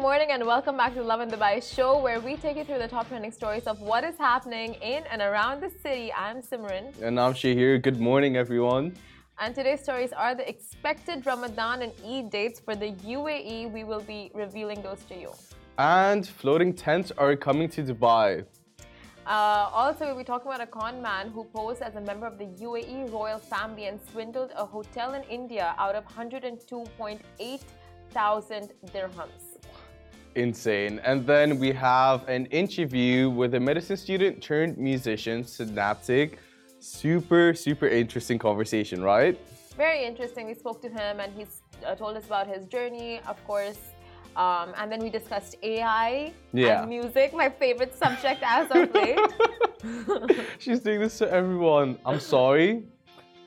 morning and welcome back to Lovin Dubai show where we take you through the top trending stories of what is happening in and around the city. I'm Simran. And I'm Shahir. Good morning, everyone. And today's stories are the expected Ramadan and Eid dates for the UAE. We will be revealing those to you. And floating tents are coming to Dubai. Uh, also, we'll be talking about a con man who posed as a member of the UAE royal family and swindled a hotel in India out of 102.8 thousand dirhams. Insane. And then we have an interview with a medicine student turned musician, Synaptik. Super, super interesting conversation, right? Very interesting. We spoke to him and he's uh, told us about his journey, of course. Um, and then we discussed AI yeah. and music, my favorite subject as of late. She's doing this to everyone. I'm sorry.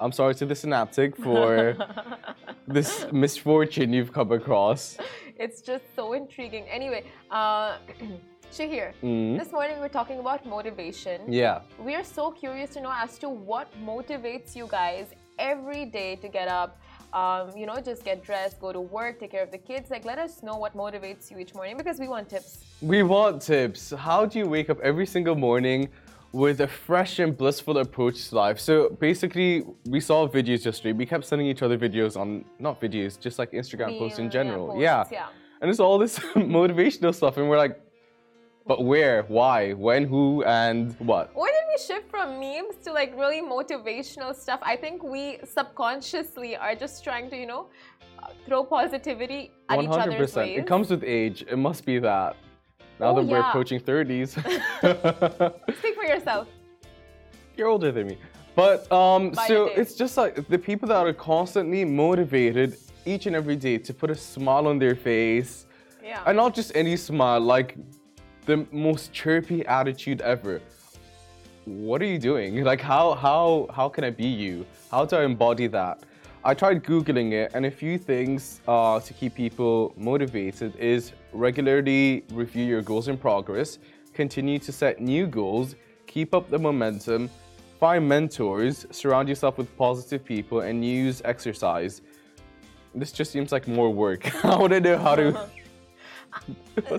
I'm sorry to the Synaptik for this misfortune you've come across. It's just so intriguing. Anyway, uh, Shahir, mm. this morning we were talking about motivation. Yeah. We are so curious to know as to what motivates you guys every day to get up, um, you know, just get dressed, go to work, take care of the kids. Like, let us know what motivates you each morning because we want tips. We want tips. How do you wake up every single morning with a fresh and blissful approach to life? So basically, we saw videos yesterday. We kept sending each other videos on, not videos, just like Instagram posts in general. Yeah, posts, yeah. yeah. And it's all this motivational stuff. And we're like, but where, why, when, who, and what? Where did we shift from memes to like really motivational stuff? I think we subconsciously are just trying to, you know, throw positivity at 100%. each other's ways. It comes with age. It must be that. Now oh, that we're approaching 30s. Speak for yourself. You're older than me. But um, so it's just like the people that are constantly motivated each and every day to put a smile on their face. Yeah. And not just any smile, like the most chirpy attitude ever. What are you doing? Like how how how can I be you? How do I embody that? I tried googling it, and a few things uh, to keep people motivated is regularly review your goals in progress, continue to set new goals, keep up the momentum, find mentors, surround yourself with positive people, and use exercise. This just seems like more work. I want to know how to.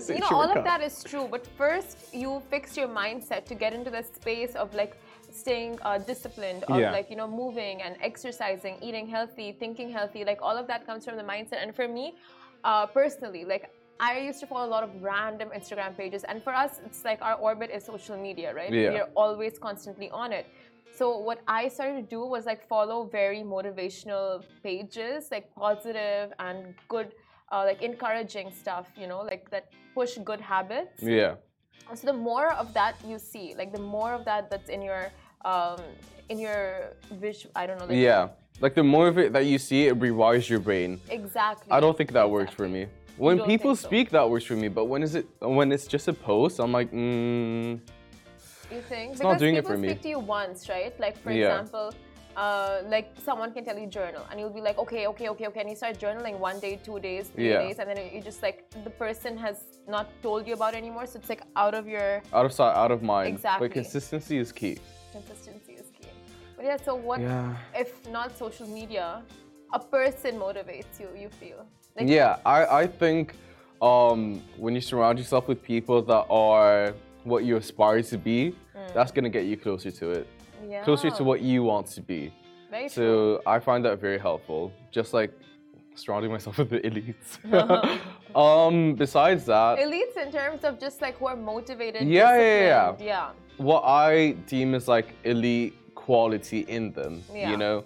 you know, all of that is true, but first you fix your mindset to get into the space of like staying uh, disciplined, of yeah. like you know moving and exercising, eating healthy, thinking healthy. Like all of that comes from the mindset. And for me, uh, personally, like I used to follow a lot of random Instagram pages, and for us, it's like our orbit is social media, right? Yeah. We're always constantly on it. So what I started to do was like follow very motivational pages, like positive and good, uh, like encouraging stuff, you know, like that push good habits. Yeah. So the more of that you see, like the more of that that's in your um, in your vision. I don't know. Like yeah, like the more of it that you see, it rewires your brain. Exactly. I don't think that exactly. works for me. When people speak, that works for me. But when is it? When it's just a post, I'm like, mm. You think? It's because not doing it for me. People speak to you once, right? Like for yeah. example. Uh, like someone can tell you journal and you'll be like okay okay okay okay and you start journaling one day two days three yeah. days and then you just like the person has not told you about anymore so it's like out of your out of sight out of mind exactly but consistency is key consistency is key. But yeah, so what yeah. if not social media, a person motivates you, you feel? Like, yeah, I, I think um, when you surround yourself with people that are what you aspire to be, mm. that's going to get you closer to it. Yeah. Closer to what you want to be. Very so true. I find that very helpful. Just like surrounding myself with the elites. um, besides that, elites in terms of just like who are motivated. Yeah, yeah, yeah, yeah. What I deem as like elite quality in them. Yeah. You know.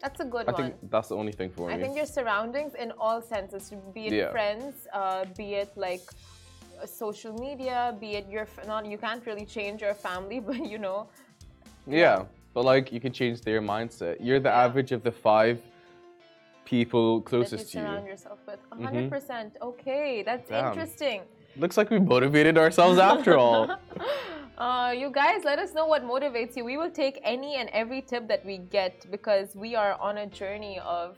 That's a good I one. I think that's the only thing for me. I think your surroundings in all senses, be it yeah. friends, uh, be it like social media, be it your not you can't really change your family, but you know. Yeah, but like you can change their mindset. You're the yeah. average of the five people closest to you. Surround yourself with 100 mm-hmm. percent. Okay, that's Damn. interesting. Looks like we motivated ourselves after all. Uh, you guys, let us know what motivates you. We will take any and every tip that we get because we are on a journey of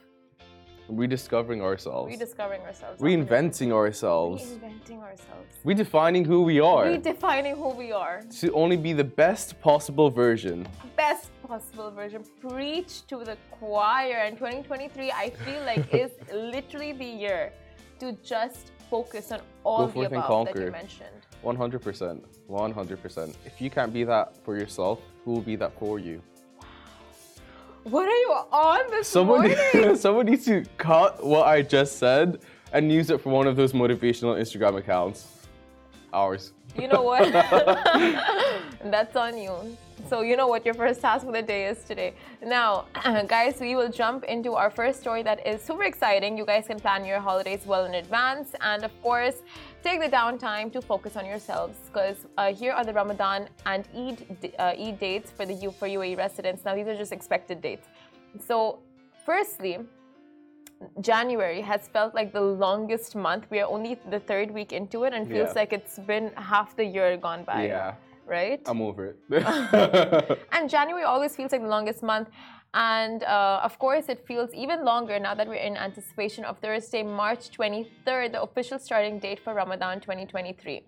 rediscovering ourselves, rediscovering ourselves, reinventing ourselves, reinventing ourselves, redefining who we are, redefining who we are to only be the best possible version. Best possible version. Preach to the choir. And 2023, I feel like is literally the year to just focus on all the above that you mentioned. 100%. 100%. If you can't be that for yourself, who will be that for you? What are you on this someone, morning? someone needs to cut what I just said and use it for one of those motivational Instagram accounts. Ours. You know what? That's on you. So you know what your first task for the day is today. Now, guys, we will jump into our first story that is super exciting. You guys can plan your holidays well in advance, and of course, take the downtime to focus on yourselves. Because uh, here are the Ramadan and Eid uh, Eid dates for the U for UAE residents. Now, these are just expected dates. So, firstly. January has felt like the longest month. We are only the third week into it and feels yeah. like it's been half the year gone by. Yeah right? I'm over it. and January always feels like the longest month. And uh, of course, it feels even longer now that we're in anticipation of Thursday, March 23rd, the official starting date for Ramadan 2023.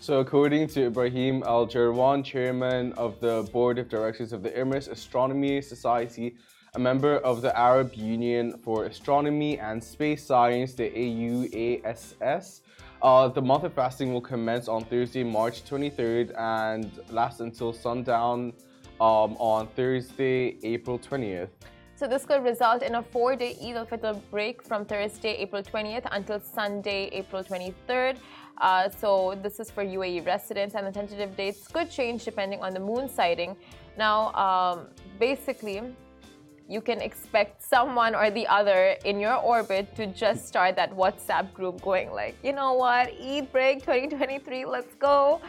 So, according to Ibrahim Al Jarwan, chairman of the board of directors of the Emirates Astronomy Society, a member of the Arab Union for Astronomy and Space Science, the AUASS, uh, the month of fasting will commence on Thursday, March 23rd and last until sundown um, on Thursday, April 20th. So this could result in a four-day Eid al-Fitr break from Thursday, April 20th until Sunday, April 23rd. Uh, so this is for UAE residents and the tentative dates could change depending on the moon sighting. Now, um, basically, you can expect someone or the other in your orbit to just start that WhatsApp group going like, you know what, Eid break 2023, let's go.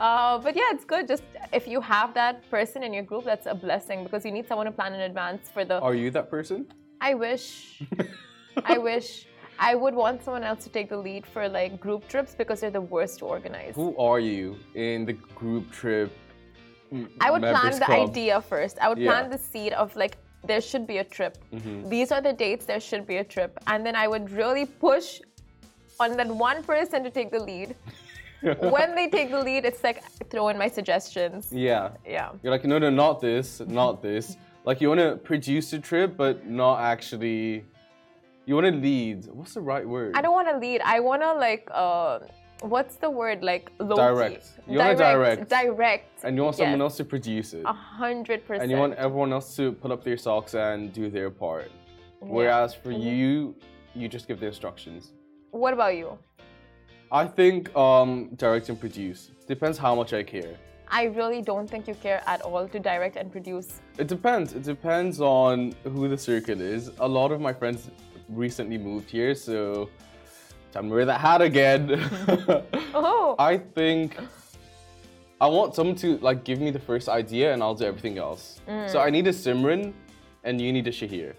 Uh, but yeah, it's good. Just if you have that person in your group, that's a blessing because you need someone to plan in advance for the. Are you that person? I wish. I wish. I would want someone else to take the lead for like group trips because they're the worst to organize. Who are you in the group trip? I would plan the club? idea first. I would yeah. plan the seed of like there should be a trip. Mm-hmm. These are the dates, there should be a trip. And then I would really push on that one person to take the lead. when they take the lead, it's like throw in my suggestions. Yeah. Yeah. You're like, no, no, not this, not this. Like you want to produce a trip, but not actually. You want to lead. What's the right word? I don't want to lead. I want to like. Uh, what's the word like low direct you want to direct direct and you want someone yes. else to produce it a hundred percent and you want everyone else to put up their socks and do their part yeah. whereas for mm-hmm. you you just give the instructions what about you i think um direct and produce depends how much i care I really don't think you care at all to direct and produce. It depends. It depends on who the circle is. A lot of my friends recently moved here, so Time to wear that hat again. oh. I think I want someone to like give me the first idea and I'll do everything else. Mm. So I need a Simran and you need a Shahir.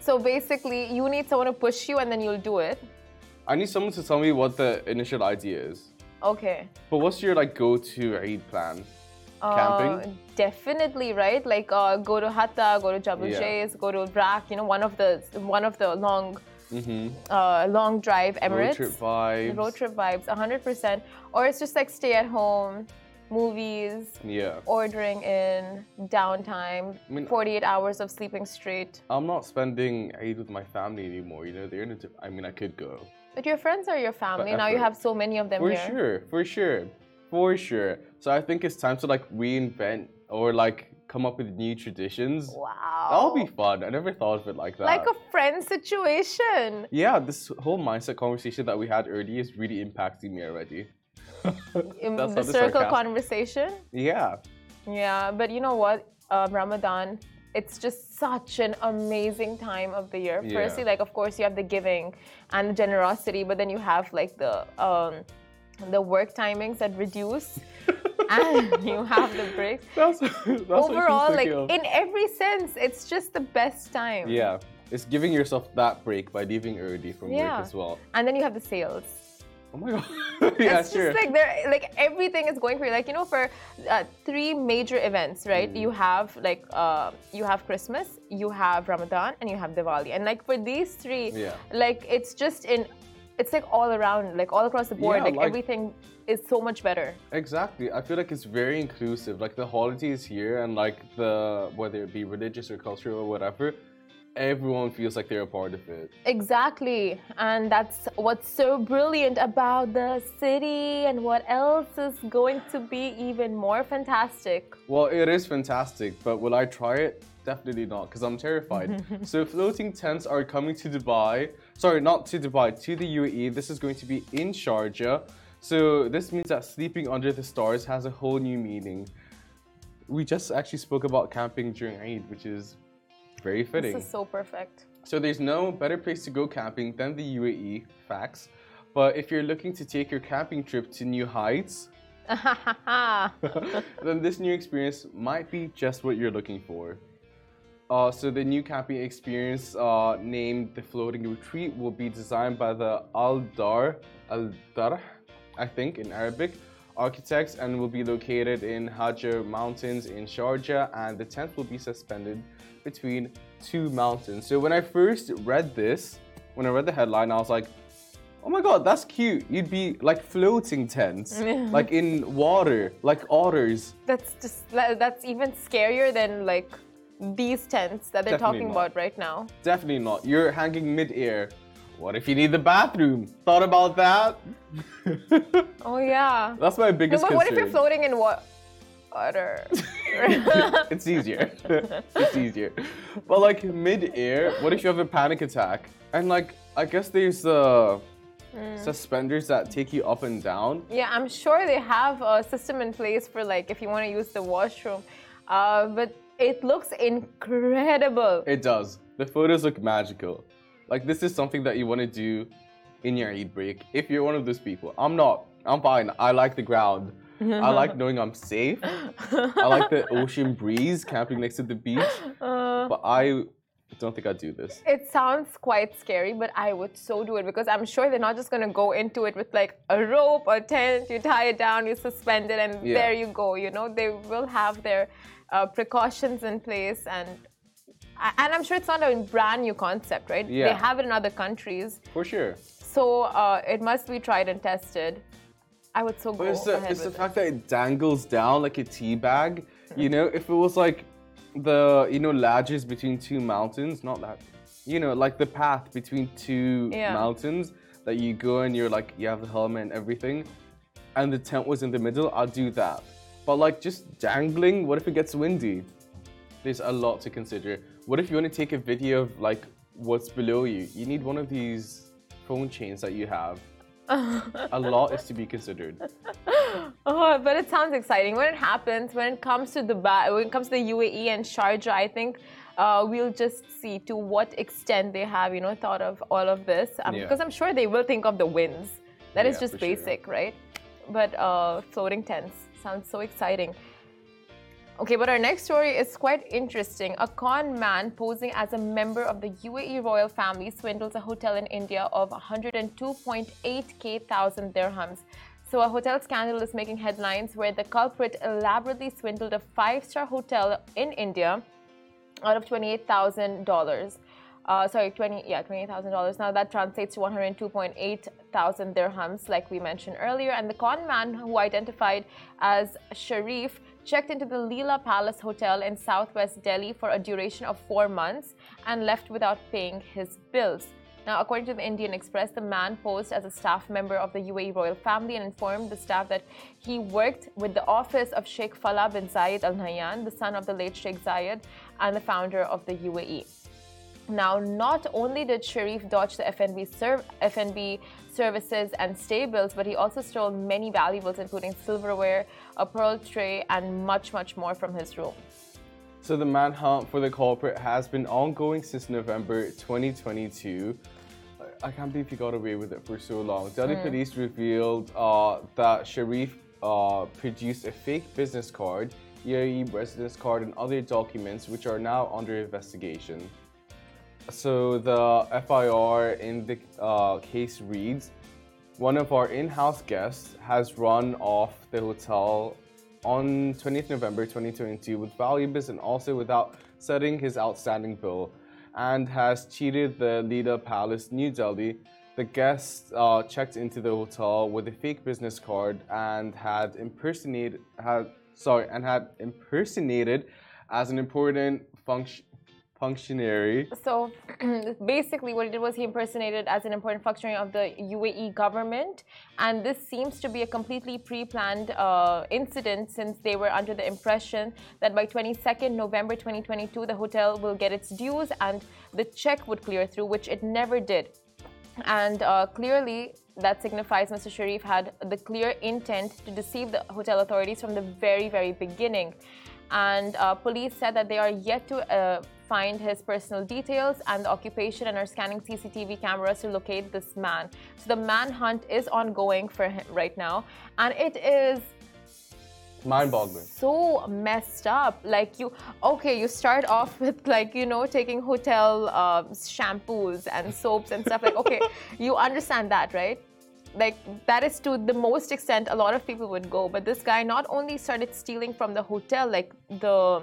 So basically, you need someone to push you and then you'll do it. I need someone to tell me what the initial idea is. Okay. But what's your like go-to Eid plan? Uh, Camping? Definitely, right? Like uh, go to Hatta, go to Jabal yeah. go to Brak. You know, one of the one of the long Mm-hmm. Uh, long drive Emirates. Road trip vibes. Road trip vibes, 100%. Or it's just like stay at home, movies, yeah, ordering in, downtime, I mean, 48 hours of sleeping straight. I'm not spending Eid with my family anymore. You know, they're in a. I mean, I could go. But your friends are your family. Now you have so many of them for here. For sure, for sure, for sure. So I think it's time to like reinvent or like come up with new traditions. Wow. That'll be fun. I never thought of it like that. Like a friend situation. Yeah, this whole mindset conversation that we had earlier is really impacting me already. the circle conversation? Yeah. Yeah, but you know what? Uh, Ramadan, it's just such an amazing time of the year. Yeah. Firstly, like of course you have the giving and the generosity, but then you have like the um, the work timings that reduce and you have the breaks. That's, that's Overall, like of. in every sense, it's just the best time. Yeah, it's giving yourself that break by leaving early from yeah. work as well. And then you have the sales. Oh my god! yeah, it's sure. just like there, like everything is going for you. Like you know, for uh, three major events, right? Mm. You have like uh, you have Christmas, you have Ramadan, and you have Diwali. And like for these three, yeah. like it's just in it's like all around, like all across the board, yeah, like, like, everything is so much better. Exactly. I feel like it's very inclusive. Like the holidays here and like the whether it be religious or cultural or whatever, everyone feels like they're a part of it. Exactly. And that's what's so brilliant about the city and what else is going to be even more fantastic. Well, it is fantastic, but will I try it? Definitely not, because I'm terrified. so floating tents are coming to Dubai. Sorry, not to Dubai, to the UAE. This is going to be in Sharjah. So this means that sleeping under the stars has a whole new meaning. We just actually spoke about camping during Eid, which is very fitting. This is so perfect. So there's no better place to go camping than the UAE, facts. But if you're looking to take your camping trip to new heights, then this new experience might be just what you're looking for. Uh, so the new camping experience uh, named the Floating Retreat will be designed by the Al Dar, Al Dar, I think in Arabic, architects and will be located in Hajar Mountains in Sharjah and the tent will be suspended between two mountains. So when I first read this, when I read the headline, I was like, oh my god, that's cute. You'd be like floating tents, like in water, like otters. That's just, that's even scarier than like these tents that they're Definitely talking not. about right now. Definitely not. You're hanging mid-air. What if you need the bathroom? Thought about that? oh yeah. That's my biggest no, but concern. What if you're floating in what? Water. it's easier. it's easier. But like mid-air, what if you have a panic attack? And like, I guess there's uh, mm. suspenders that take you up and down. Yeah, I'm sure they have a system in place for like if you want to use the washroom. Uh, but it looks incredible. It does. The photos look magical. Like this is something that you want to do in your Eid break. If you're one of those people, I'm not. I'm fine. I like the ground. I like knowing I'm safe. I like the ocean breeze, camping next to the beach. Uh, but I don't think I'd do this. It sounds quite scary, but I would so do it because I'm sure they're not just gonna go into it with like a rope, a tent, you tie it down, you suspend it, and yeah. there you go. You know, they will have their uh, precautions in place and and I'm sure it's not a brand new concept, right? Yeah. They have it in other countries. For sure. So uh, it must be tried and tested. I would so go. But it's the, it's the fact that it dangles down like a tea bag. You know, if it was like the you know ledges between two mountains, not that, you know, like the path between two yeah. mountains that you go and you're like you have the helmet and everything, and the tent was in the middle. I'll do that. But like just dangling, what if it gets windy? There's a lot to consider. What if you want to take a video of like what's below you? You need one of these phone chains that you have a lot is to be considered. Oh, but it sounds exciting. When it happens, when it comes to the when it comes to the UAE and Sharjah, I think uh, we'll just see to what extent they have, you know, thought of all of this. Um, yeah. Because I'm sure they will think of the winds. That yeah, is just basic, sure. right? But uh, floating tents sounds so exciting. Okay, but our next story is quite interesting. A con man posing as a member of the UAE royal family swindles a hotel in India of 102.8k thousand dirhams. So, a hotel scandal is making headlines where the culprit elaborately swindled a five star hotel in India out of $28,000. Uh, sorry, 20, yeah, $28,000. Now that translates to 102.8 thousand dirhams, like we mentioned earlier. And the con man, who identified as Sharif, checked into the Leela Palace Hotel in southwest Delhi for a duration of four months and left without paying his bills. Now, according to the Indian Express, the man posed as a staff member of the UAE royal family and informed the staff that he worked with the office of Sheikh Falah bin Zayed Al Nahyan, the son of the late Sheikh Zayed and the founder of the UAE. Now, not only did Sharif dodge the F&B, serv- F&B services and stay bills, but he also stole many valuables, including silverware, a pearl tray, and much, much more from his room. So the manhunt for the culprit has been ongoing since November 2022. I can't believe he got away with it for so long. Delhi mm. police revealed uh, that Sharif uh, produced a fake business card, UAE residence card, and other documents which are now under investigation. So the FIR in the uh, case reads, one of our in-house guests has run off the hotel on 20th November 2022 with valuables and also without setting his outstanding bill and has cheated the Leela Palace, New Delhi. The guest uh, checked into the hotel with a fake business card and had impersonated had sorry and had impersonated as an important function functionary. So basically, what he did was he impersonated as an important functionary of the UAE government, and this seems to be a completely pre-planned uh, incident since they were under the impression that by 22nd November 2022 the hotel will get its dues and the check would clear through, which it never did. And uh, clearly, that signifies Mr. Sharif had the clear intent to deceive the hotel authorities from the very, very beginning. And uh, police said that they are yet to uh, find his personal details and the occupation and are scanning CCTV cameras to locate this man. So the manhunt is ongoing for him right now, and it is mind-boggling. So messed up. Like you, okay, you start off with like you know taking hotel uh, shampoos and soaps and stuff. Like okay, you understand that, right? Like that is to the most extent a lot of people would go. But this guy not only started stealing from the hotel, like the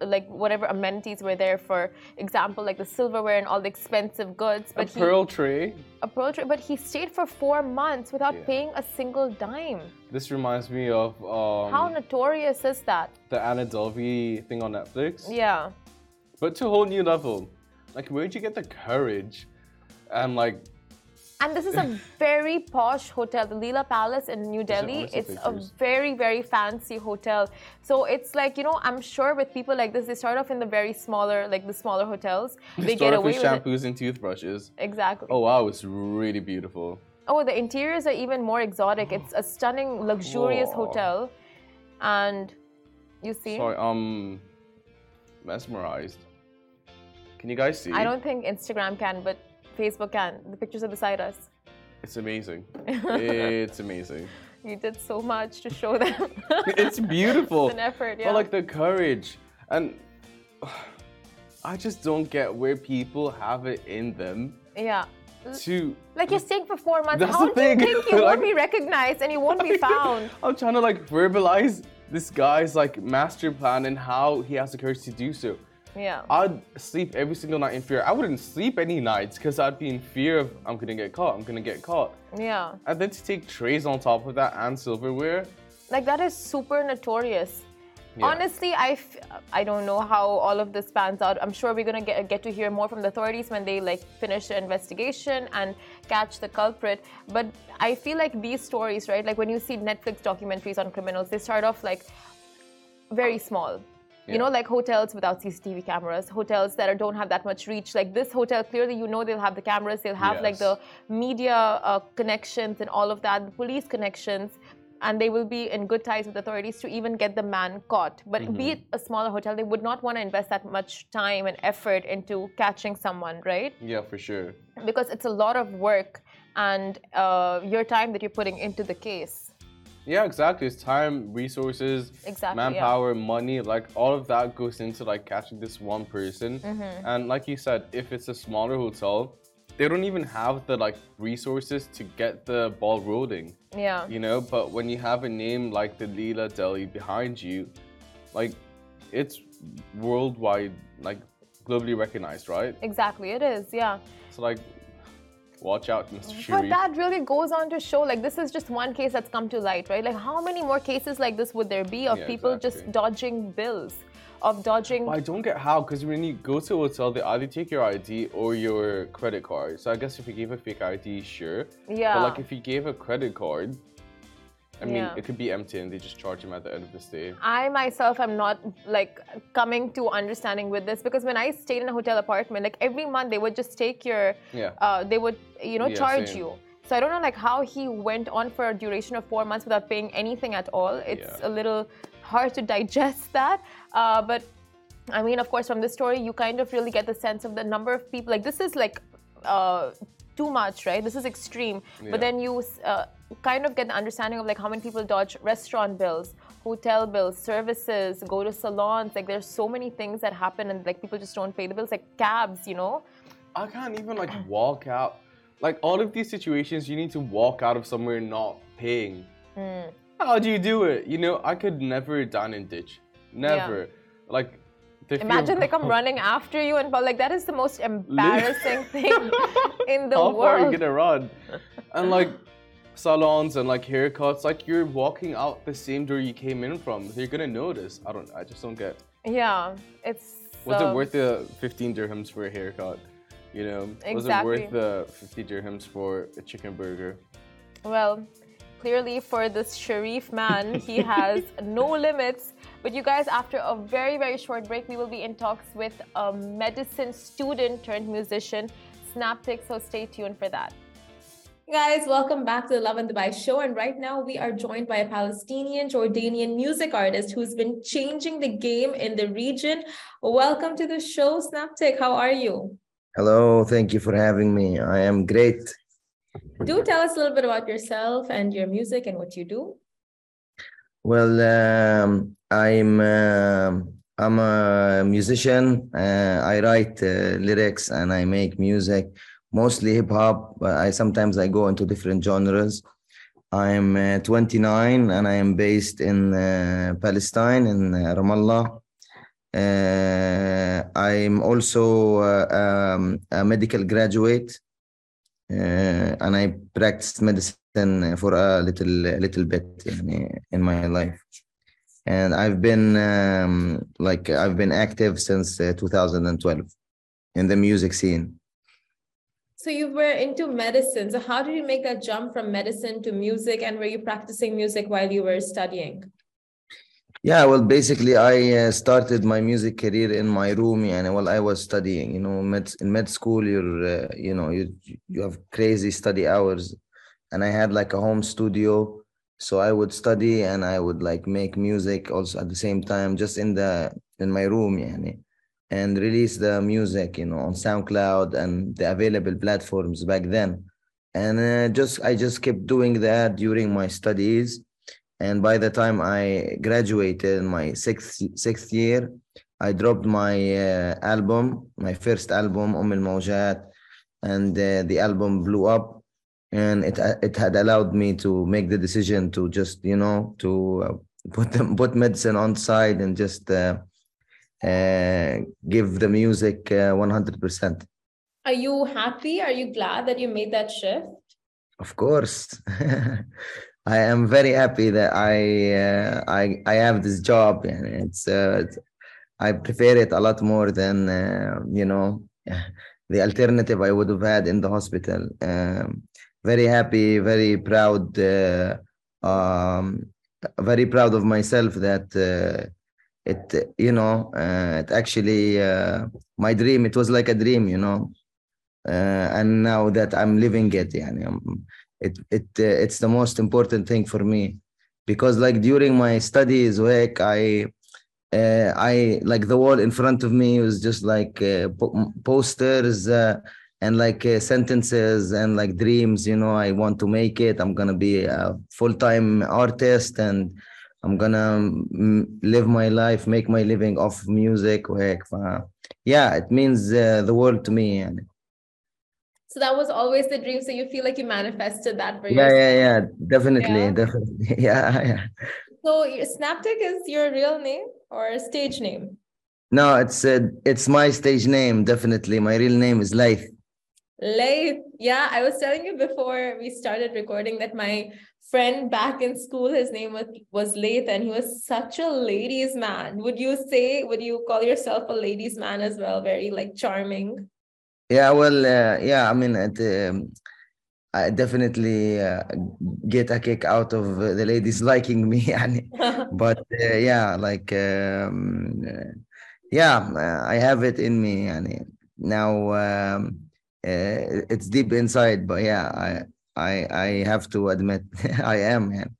like whatever amenities were there for example like the silverware and all the expensive goods but a he, pearl tray a pearl tray but he stayed for four months without yeah. paying a single dime. This reminds me of um, how notorious is that? the anna delvey thing on netflix. Yeah. But to a whole new level. Like where'd you get the courage and like and this is a very posh hotel, the Leela Palace in New Delhi. It's a very, very fancy hotel. So it's like, you know, I'm sure with people like this, they start off in the very smaller, like the smaller hotels. They, they get away with shampoos and toothbrushes. Exactly. Oh, wow, it's really beautiful. Oh, the interiors are even more exotic. It's a stunning, luxurious Whoa. hotel. And you see? Sorry, um, mesmerized. Can you guys see? I don't think Instagram can, but Facebook can. The pictures are beside us. It's amazing. it's amazing. You did so much to show them. it's beautiful. It's an effort, yeah. But like the courage and I just don't get where people have it in them. Yeah. To like you're staying for four months. How do you think you won't be recognized and you won't be found? I'm trying to like verbalize this guy's like master plan and how he has the courage to do so. Yeah. I'd sleep every single night in fear. I wouldn't sleep any nights because I'd be in fear of I'm gonna get caught. I'm gonna get caught. Yeah. And then to take trays on top of that and silverware. Like that is super notorious. Yeah. Honestly, I f- I don't know how all of this pans out. I'm sure we're gonna get get to hear more from the authorities when they like finish the investigation and catch the culprit. But I feel like these stories, right? Like when you see Netflix documentaries on criminals, they start off like very small yeah. You know, like hotels without CCTV cameras, hotels that are, don't have that much reach. Like this hotel, clearly you know they'll have the cameras, they'll have yes. like the media uh, connections and all of that, the police connections, and they will be in good ties with authorities to even get the man caught. But mm-hmm. be it a smaller hotel, they would not want to invest that much time and effort into catching someone, right? Yeah, for sure. Because it's a lot of work and uh, your time that you're putting into the case. Yeah, exactly. It's time, resources, exactly, manpower, yeah. money, like all of that goes into like catching this one person. Mm-hmm. And like you said, if it's a smaller hotel, they don't even have the like resources to get the ball rolling. Yeah. You know, but when you have a name like the Leela Delhi behind you, like it's worldwide, like globally recognized, right? Exactly, it is. Yeah. So like Watch out, Mr. Sharif. But that really goes on to show, like, this is just one case that's come to light, right? Like, how many more cases like this would there be of yeah, people exactly. just dodging bills? Of dodging. But I don't get how, because when you go to a hotel, they either take your ID or your credit card. So I guess if you gave a fake ID, sure. Yeah. But like if you gave a credit card, I mean, yeah. it could be empty and they just charge him at the end of the stay. I myself am not like coming to understanding with this because when I stayed in a hotel apartment, like every month they would just take your, yeah. Uh, they would, you know, yeah, charge same. you. So I don't know like how he went on for a duration of four months without paying anything at all. It's yeah. a little hard to digest that. Uh, but I mean, of course, from this story, you kind of really get the sense of the number of people. Like this is like uh, too much, right? This is extreme. Yeah. But then you uh, kind of get the understanding of like how many people dodge restaurant bills, hotel bills, services, go to salons. Like there's so many things that happen and like people just don't pay the bills, like cabs, you know. I can't even like walk out. Like all of these situations, you need to walk out of somewhere not paying. Mm. How do you do it? You know, I could never dine and ditch. Never. Yeah. Like Imagine they come running after you and like that is the most embarrassing thing in the How world. How far are you gonna run? And like salons and like haircuts, like you're walking out the same door you came in from. You're gonna notice. I don't. I just don't get. Yeah, it's Was it worth the 15 dirhams for a haircut? You know, exactly. was it worth the 50 dirhams for a chicken burger? Well, clearly for this Sharif man, he has no limits. But you guys, after a very, very short break, we will be in talks with a medicine student turned musician, Synaptik. So stay tuned for that. Guys, welcome back to the Lovin Dubai show. And right now we are joined by a Palestinian Jordanian music artist who's been changing the game in the region. Welcome to the show, Synaptik. How are you? Hello, thank you for having me. I am great. Do tell us a little bit about yourself and your music and what you do. Well, um, I'm uh, I'm a musician. Uh, I write uh, lyrics and I make music mostly hip hop. But I sometimes I go into different genres. I'm uh, 29 and I am based in uh, Palestine in uh, Ramallah. I'm also um, a medical graduate and I practiced medicine for a little little bit in my life. And I've been um, like I've been active since 2012 in the music scene. So you were into medicine. So how did you make that jump from medicine to music? And were you practicing music while you were studying? Yeah, well, basically, I uh, started my music career in my room, and while I was studying, you know, med in med school, you're, uh, you know, you you have crazy study hours, and I had like a home studio, so I would study and I would like make music also at the same time, just in the in my room, yeah and release the music, you know, on SoundCloud and the available platforms back then. And uh, just I just kept doing that during my studies. And by the time I graduated in my sixth sixth year, I dropped my uh, album, my first album, Om Al Mawjat, and uh, the album blew up. And it it had allowed me to make the decision to just you know to uh, put them, put medicine on side and just uh, uh, give the music 100%. Uh, Are you happy? Are you glad that you made that shift? Of course. I am very happy that I uh, I I have this job and it's, uh, I prefer it a lot more than uh, you know the alternative I would have had in the hospital. Um, very happy, very proud, uh, um, very proud of myself that it you know uh, it actually uh, my dream it was like a dream you know uh, and now that i'm living it yani, um, it it uh, it's the most important thing for me because like during my studies work i uh, I like the wall in front of me was just like uh, po- posters uh, and like uh, sentences and like dreams. You know, I want to make it. I'm gonna be a full time artist and I'm gonna m- live my life, make my living off music. Uh, yeah, it means uh, the world to me. And, so that was always the dream. So you feel like you manifested that for yourself. Yeah, yeah, yeah. Definitely, yeah. definitely. Yeah, yeah. So Synaptik is your real name? Or stage name? No, it's uh, it's my stage name. Definitely, my real name is Laith. Laith. Yeah, I was telling you before we started recording that my friend back in school, his name was, was Laith, and he was such a ladies' man. Would you say, would you call yourself a ladies' man as well? Very like charming. Yeah, well, uh, yeah, I mean, it, um, I definitely uh, get a kick out of the ladies liking me. but uh, yeah, like, um, yeah, I have it in me. And now um, uh, it's deep inside, but yeah, I, I I have to admit I am man.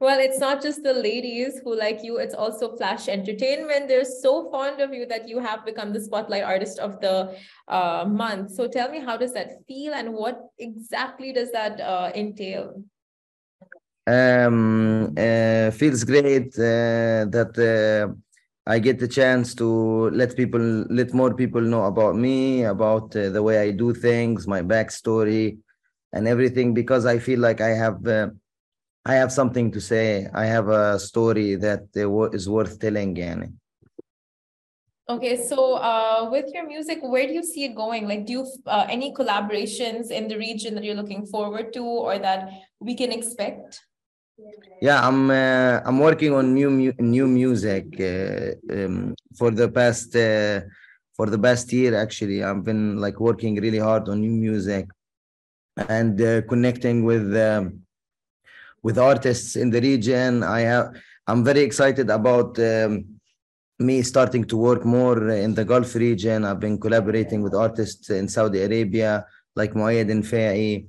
Well, it's not just the ladies who like you, it's also Flash Entertainment. They're so fond of you that you have become the Spotlight Artist of the uh, month. So tell me, how does that feel and what exactly does that uh, entail? Um, uh, feels great uh, that uh, I get the chance to let people, let more people know about me, about uh, the way I do things, my backstory, and everything because I feel like I have I have something to say. I have a story that uh, worth telling. Yani. Okay, so uh, with your music, where do you see it going? Like, do you uh, any collaborations in the region that you're looking forward to, or that we can expect? Yeah, I'm uh, I'm working on new mu- new music uh, um, for the past uh, for the past year. Actually, I've been like working really hard on new music and uh, connecting with um, with artists in the region. I have I'm very excited about um, me starting to work more in the Gulf region. I've been collaborating with artists in Saudi Arabia like Moayed Fa'i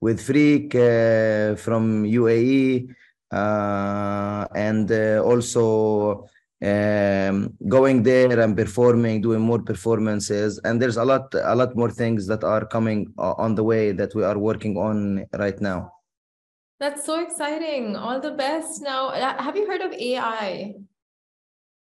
with Freak uh, from UAE, uh, and uh, also um, going there and performing, doing more performances. And there's a lot, a lot more things that are coming on the way that we are working on right now. That's so exciting. All the best. Now, uh, have you heard of AI?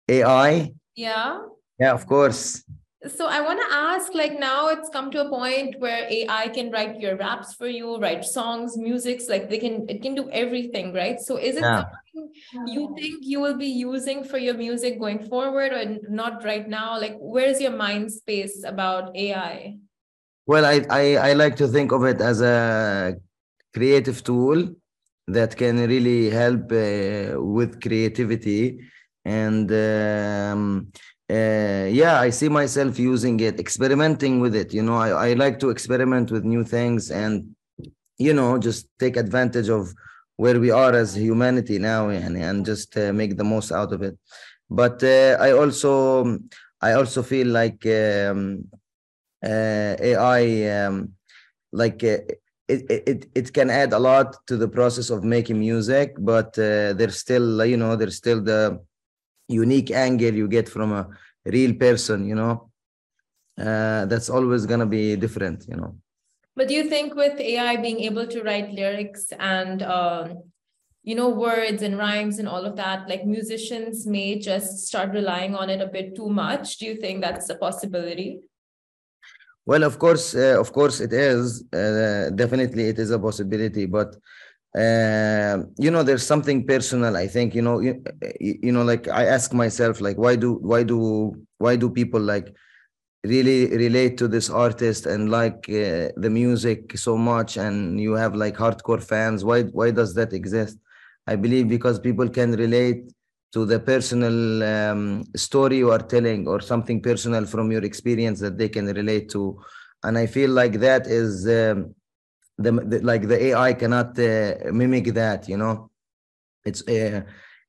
AI? Yeah. Yeah, of course so i want to ask like now it's come to a point where ai can write your raps for you write songs musics like they can it can do everything right so is it yeah. something you think you will be using for your music going forward or not right now like where's your mind space about ai well i i, I like to think of it as a creative tool that can really help uh, with creativity and um, uh, yeah, I see myself using it, experimenting with it. You know, I, I like to experiment with new things and, you know, just take advantage of where we are as humanity now and, and just uh, make the most out of it. But uh, I also, I also feel like um, uh, AI, um, like uh, it, it, it can add a lot to the process of making music, but uh, there's still, you know, there's still the, unique angle you get from a real person you know? Uh, that's always going to be different you know? But do you think with ai being able to write lyrics and um, you know words and rhymes and all of that like musicians may just start relying on it a bit too much? Do you think that's a possibility well of course uh, of course it is uh, definitely it is a possibility but uh, you know there's something personal i think you know you, you know like i ask myself like why do why do why do people like really relate to this artist and like uh, the music so much and you have like hardcore fans? Why why does that exist? I believe because people can relate to the personal um, story you are telling or something personal from your experience that they can relate to and i feel like that is um, the, the like the AI cannot uh, mimic that. You know, it's uh,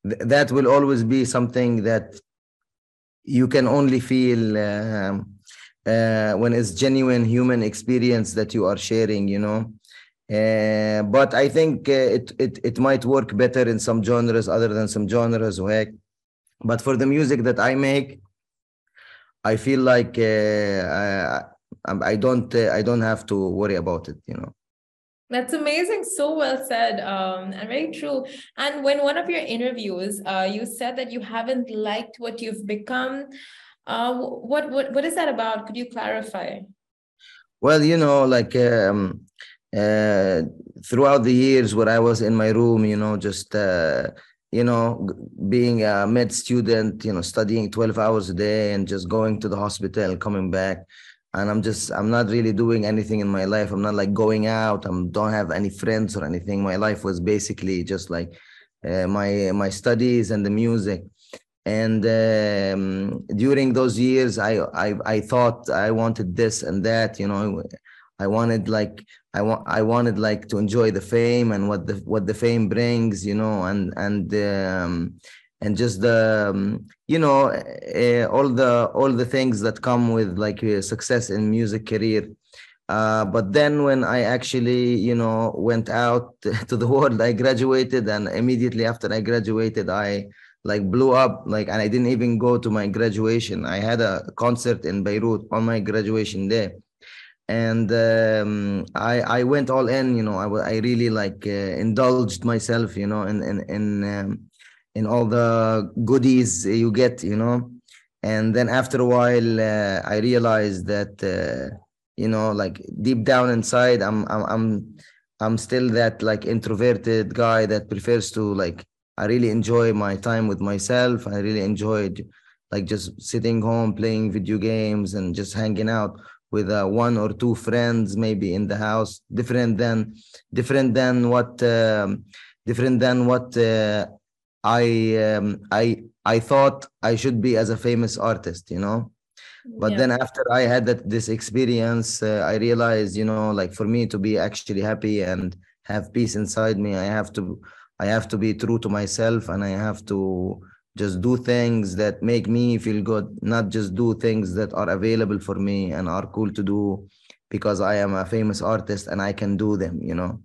th- that will always be something that you can only feel uh, uh, when it's genuine human experience that you are sharing. You know. Uh, but I think uh, it, it it might work better in some genres other than some genres. But for the music that I make, I feel like uh, I, I don't uh, I don't have to worry about it. You know. That's amazing. So well said, um, and very true. And when one of your interviews, uh, you said that you haven't liked what you've become. Uh, what what what is that about? Could you clarify? Well, you know, like um, uh, throughout the years where I was in my room, you know, just uh, you know, being a med student, you know, studying twelve hours a day and just going to the hospital, coming back. And i'm just i'm not really doing anything in my life. I'm not like going out. I don't have any friends or anything. My life was basically just like uh, my my studies and the music. And um, during those years I, I i thought i wanted this and that you know i wanted like i want i wanted like to enjoy the fame and what the what the fame brings you know and and um, and just the um, you know uh, all the all the things that come with like uh, success in music career. Uh, but then when i actually you know went out to the world i graduated and immediately after i graduated i like blew up like and i didn't even go to my graduation. I had a concert in beirut on my graduation day and um, I I went all in, you know. I I really like uh, indulged myself, you know, in in in um, in all the goodies you get you know and then after a while uh, i realized that uh, you know like deep down inside i'm i'm i'm i'm still that like introverted guy that prefers to like i really enjoy my time with myself i really enjoyed like just sitting home playing video games and just hanging out with uh, one or two friends maybe in the house different than different than what um, different than what uh, I um, I I thought I should be as a famous artist, you know. But yeah. then after I had that this experience, uh, I realized, you know, like for me to be actually happy and have peace inside me, I have to I have to be true to myself and I have to just do things that make me feel good, not just do things that are available for me and are cool to do because I am a famous artist and I can do them, you know?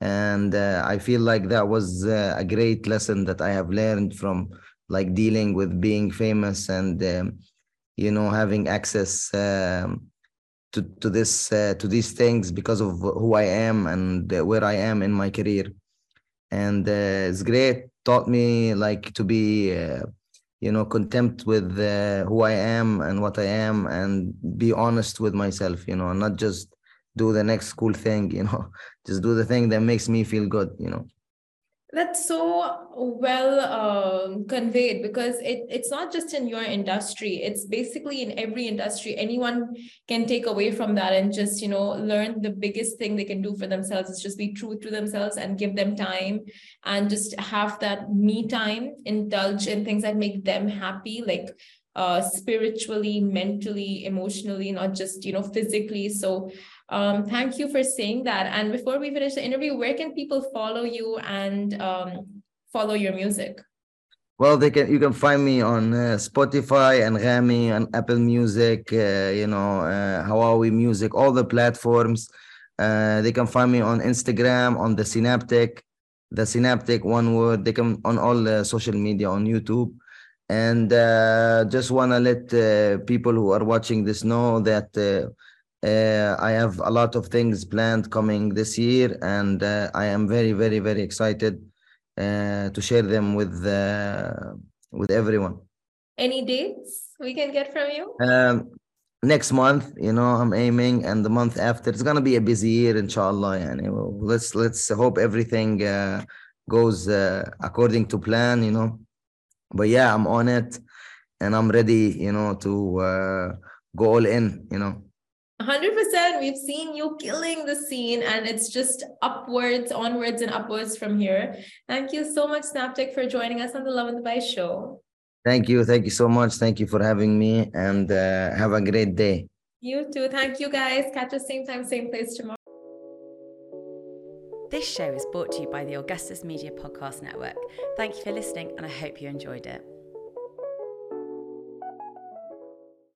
And uh, i feel like that was uh, a great lesson that i have learned from like dealing with being famous and um, you know having access um, to to this uh, to these things because of who i am and where i am in my career. And uh, it's great taught me like to be uh, you know contempt with who i am and what i am and be honest with myself you know and not just do the next cool thing you know just do the thing that makes me feel good you know that's so well uh, conveyed because it, it's not just in your industry. It's basically in every industry. Anyone can take away from that and just you know learn the biggest thing they can do for themselves is just be true to themselves and give them time and just have that me time indulge in things that make them happy like uh, spiritually mentally emotionally not just you know physically. So um, thank you for saying that. And before we finish the interview, where can people follow you and um, follow your music? Well, they can. You can find me on uh, Spotify Anghami and Apple Music. Uh, you know, uh, Huawei Music, all the platforms. Uh, they can find me on Instagram, on the Synaptik, the Synaptik one word. They can on all social media on YouTube. And uh, just wanna let uh, people who are watching this know that uh, I have a lot of things planned coming this year, and uh, I am very, very, very excited uh, to share them with uh, with everyone. Any dates we can get from you? Um, next month, you know, I'm aiming, and the month after, it's gonna be a busy year, inshallah. Yani, let's let's hope everything uh, goes uh, according to plan, you know. But yeah, I'm on it, and I'm ready, you know, to go all in, you know. 100% we've seen you killing the scene and it's just upwards onwards and upwards from here. Thank you so much Synaptik for joining us on the lovin dubai show. Thank you thank you so much. Thank you for having me and uh, have a great day. You too. Thank you guys. Catch us same time same place tomorrow. This show is brought to you by the augustus media podcast network. Thank you for listening and i hope you enjoyed it